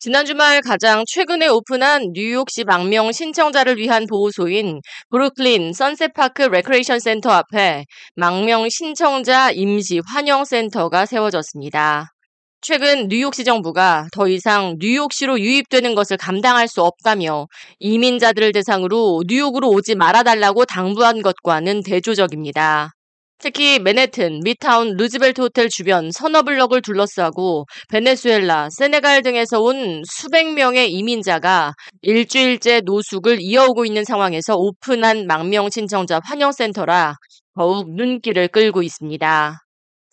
지난 주말 가장 최근에 오픈한 뉴욕시 망명 신청자를 위한 보호소인 브루클린 선셋파크 레크레이션 센터 앞에 망명 신청자 임시 환영 센터가 세워졌습니다. 최근 뉴욕시 정부가 더 이상 뉴욕시로 유입되는 것을 감당할 수 없다며 이민자들을 대상으로 뉴욕으로 오지 말아달라고 당부한 것과는 대조적입니다. 특히 맨해튼, 미드타운, 루즈벨트 호텔 주변 서너 블럭을 둘러싸고 베네수엘라, 세네갈 등에서 온 수백 명의 이민자가 일주일째 노숙을 이어오고 있는 상황에서 오픈한 망명 신청자 환영센터라 더욱 눈길을 끌고 있습니다.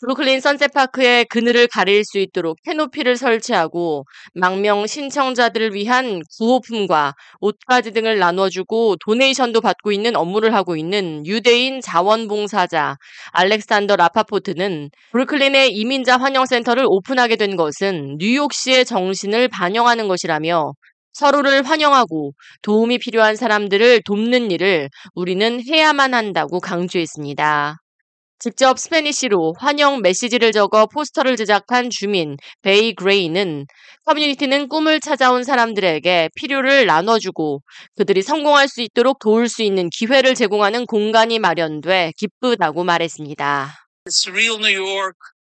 브루클린 선셋파크의 그늘을 가릴 수 있도록 캐노피를 설치하고 망명 신청자들을 위한 구호품과 옷가지 등을 나눠주고 도네이션도 받고 있는 업무를 하고 있는 유대인 자원봉사자 알렉산더 라파포트는 브루클린의 이민자 환영센터를 오픈하게 된 것은 뉴욕시의 정신을 반영하는 것이라며 서로를 환영하고 도움이 필요한 사람들을 돕는 일을 우리는 해야만 한다고 강조했습니다. 직접 Spanish로 환영 메시지를 적어 포스터를 제작한 주민 베이 그레이는 커뮤니티는 꿈을 찾아온 사람들에게 필요를 나눠주고 그들이 성공할 수 있도록 도울 수 있는 기회를 제공하는 공간이 마련돼 기쁘다고 말했습니다. It's real New York.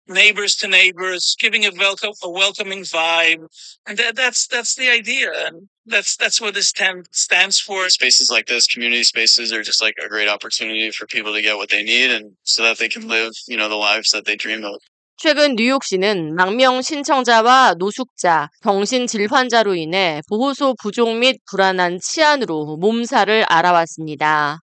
neighbors to neighbors, giving a welcome a welcoming vibe, and that, that's that's the idea, and that's that's what this tent stands for. Spaces like this, community spaces, are just like a great opportunity for people to get what they need, and so that they can live, you know, the lives that they dream of. 최근 뉴욕시는 망명 신청자와 노숙자, 정신질 환자로 인해 보호소 부족 및 불안한 치안으로 몸살을 앓아왔습니다.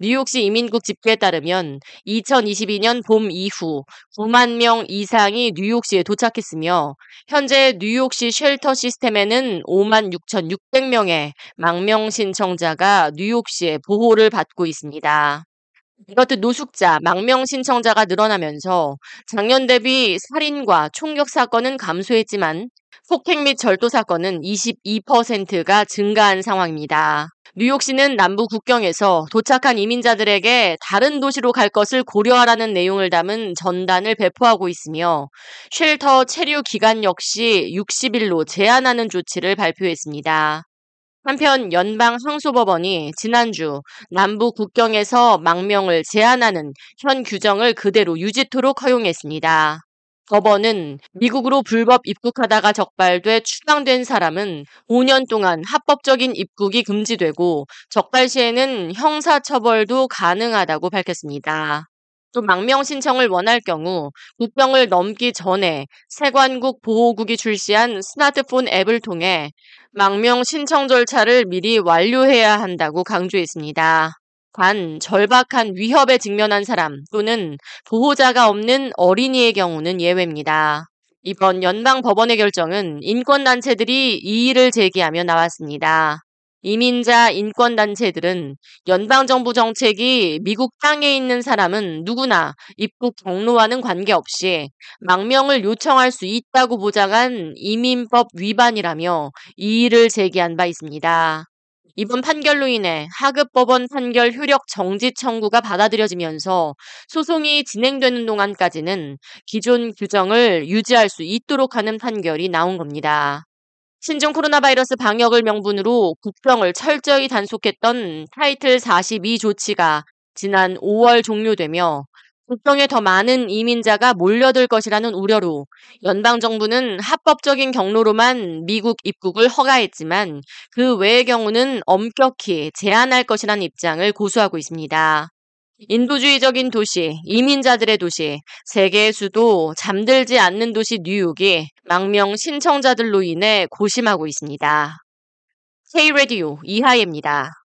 뉴욕시 이민국 집계에 따르면 2022년 봄 이후 9만 명 이상이 뉴욕시에 도착했으며 현재 뉴욕시 쉘터 시스템에는 5만 6,600명의 망명 신청자가 뉴욕시의 보호를 받고 있습니다. 이렇듯 노숙자, 망명 신청자가 늘어나면서 작년 대비 살인과 총격 사건은 감소했지만 폭행 및 절도 사건은 22%가 증가한 상황입니다. 뉴욕시는 남부 국경에서 도착한 이민자들에게 다른 도시로 갈 것을 고려하라는 내용을 담은 전단을 배포하고 있으며 쉘터 체류 기간 역시 60일로 제한하는 조치를 발표했습니다. 한편 연방 항소법원이 지난주 남부 국경에서 망명을 제한하는 현 규정을 그대로 유지토록 허용했습니다. 법원은 미국으로 불법 입국하다가 적발돼 추방된 사람은 5년 동안 합법적인 입국이 금지되고 적발 시에는 형사처벌도 가능하다고 밝혔습니다. 또 망명 신청을 원할 경우 국경을 넘기 전에 세관국 보호국이 출시한 스마트폰 앱을 통해 망명 신청 절차를 미리 완료해야 한다고 강조했습니다. 단 절박한 위협에 직면한 사람 또는 보호자가 없는 어린이의 경우는 예외입니다. 이번 연방 법원의 결정은 인권단체들이 이의를 제기하며 나왔습니다. 이민자 인권단체들은 연방정부 정책이 미국 땅에 있는 사람은 누구나 입국 경로와는 관계없이 망명을 요청할 수 있다고 보장한 이민법 위반이라며 이의를 제기한 바 있습니다. 이번 판결로 인해 하급 법원 판결 효력 정지 청구가 받아들여지면서 소송이 진행되는 동안까지는 기존 규정을 유지할 수 있도록 하는 판결이 나온 겁니다. 신종 코로나 바이러스 방역을 명분으로 국경을 철저히 단속했던 타이틀 42 조치가 지난 5월 종료되며 국경에 더 많은 이민자가 몰려들 것이라는 우려로 연방정부는 합법적인 경로로만 미국 입국을 허가했지만 그 외의 경우는 엄격히 제한할 것이라는 입장을 고수하고 있습니다. 인도주의적인 도시, 이민자들의 도시, 세계의 수도, 잠들지 않는 도시 뉴욕이 망명 신청자들로 인해 고심하고 있습니다. K-Radio 이하예입니다.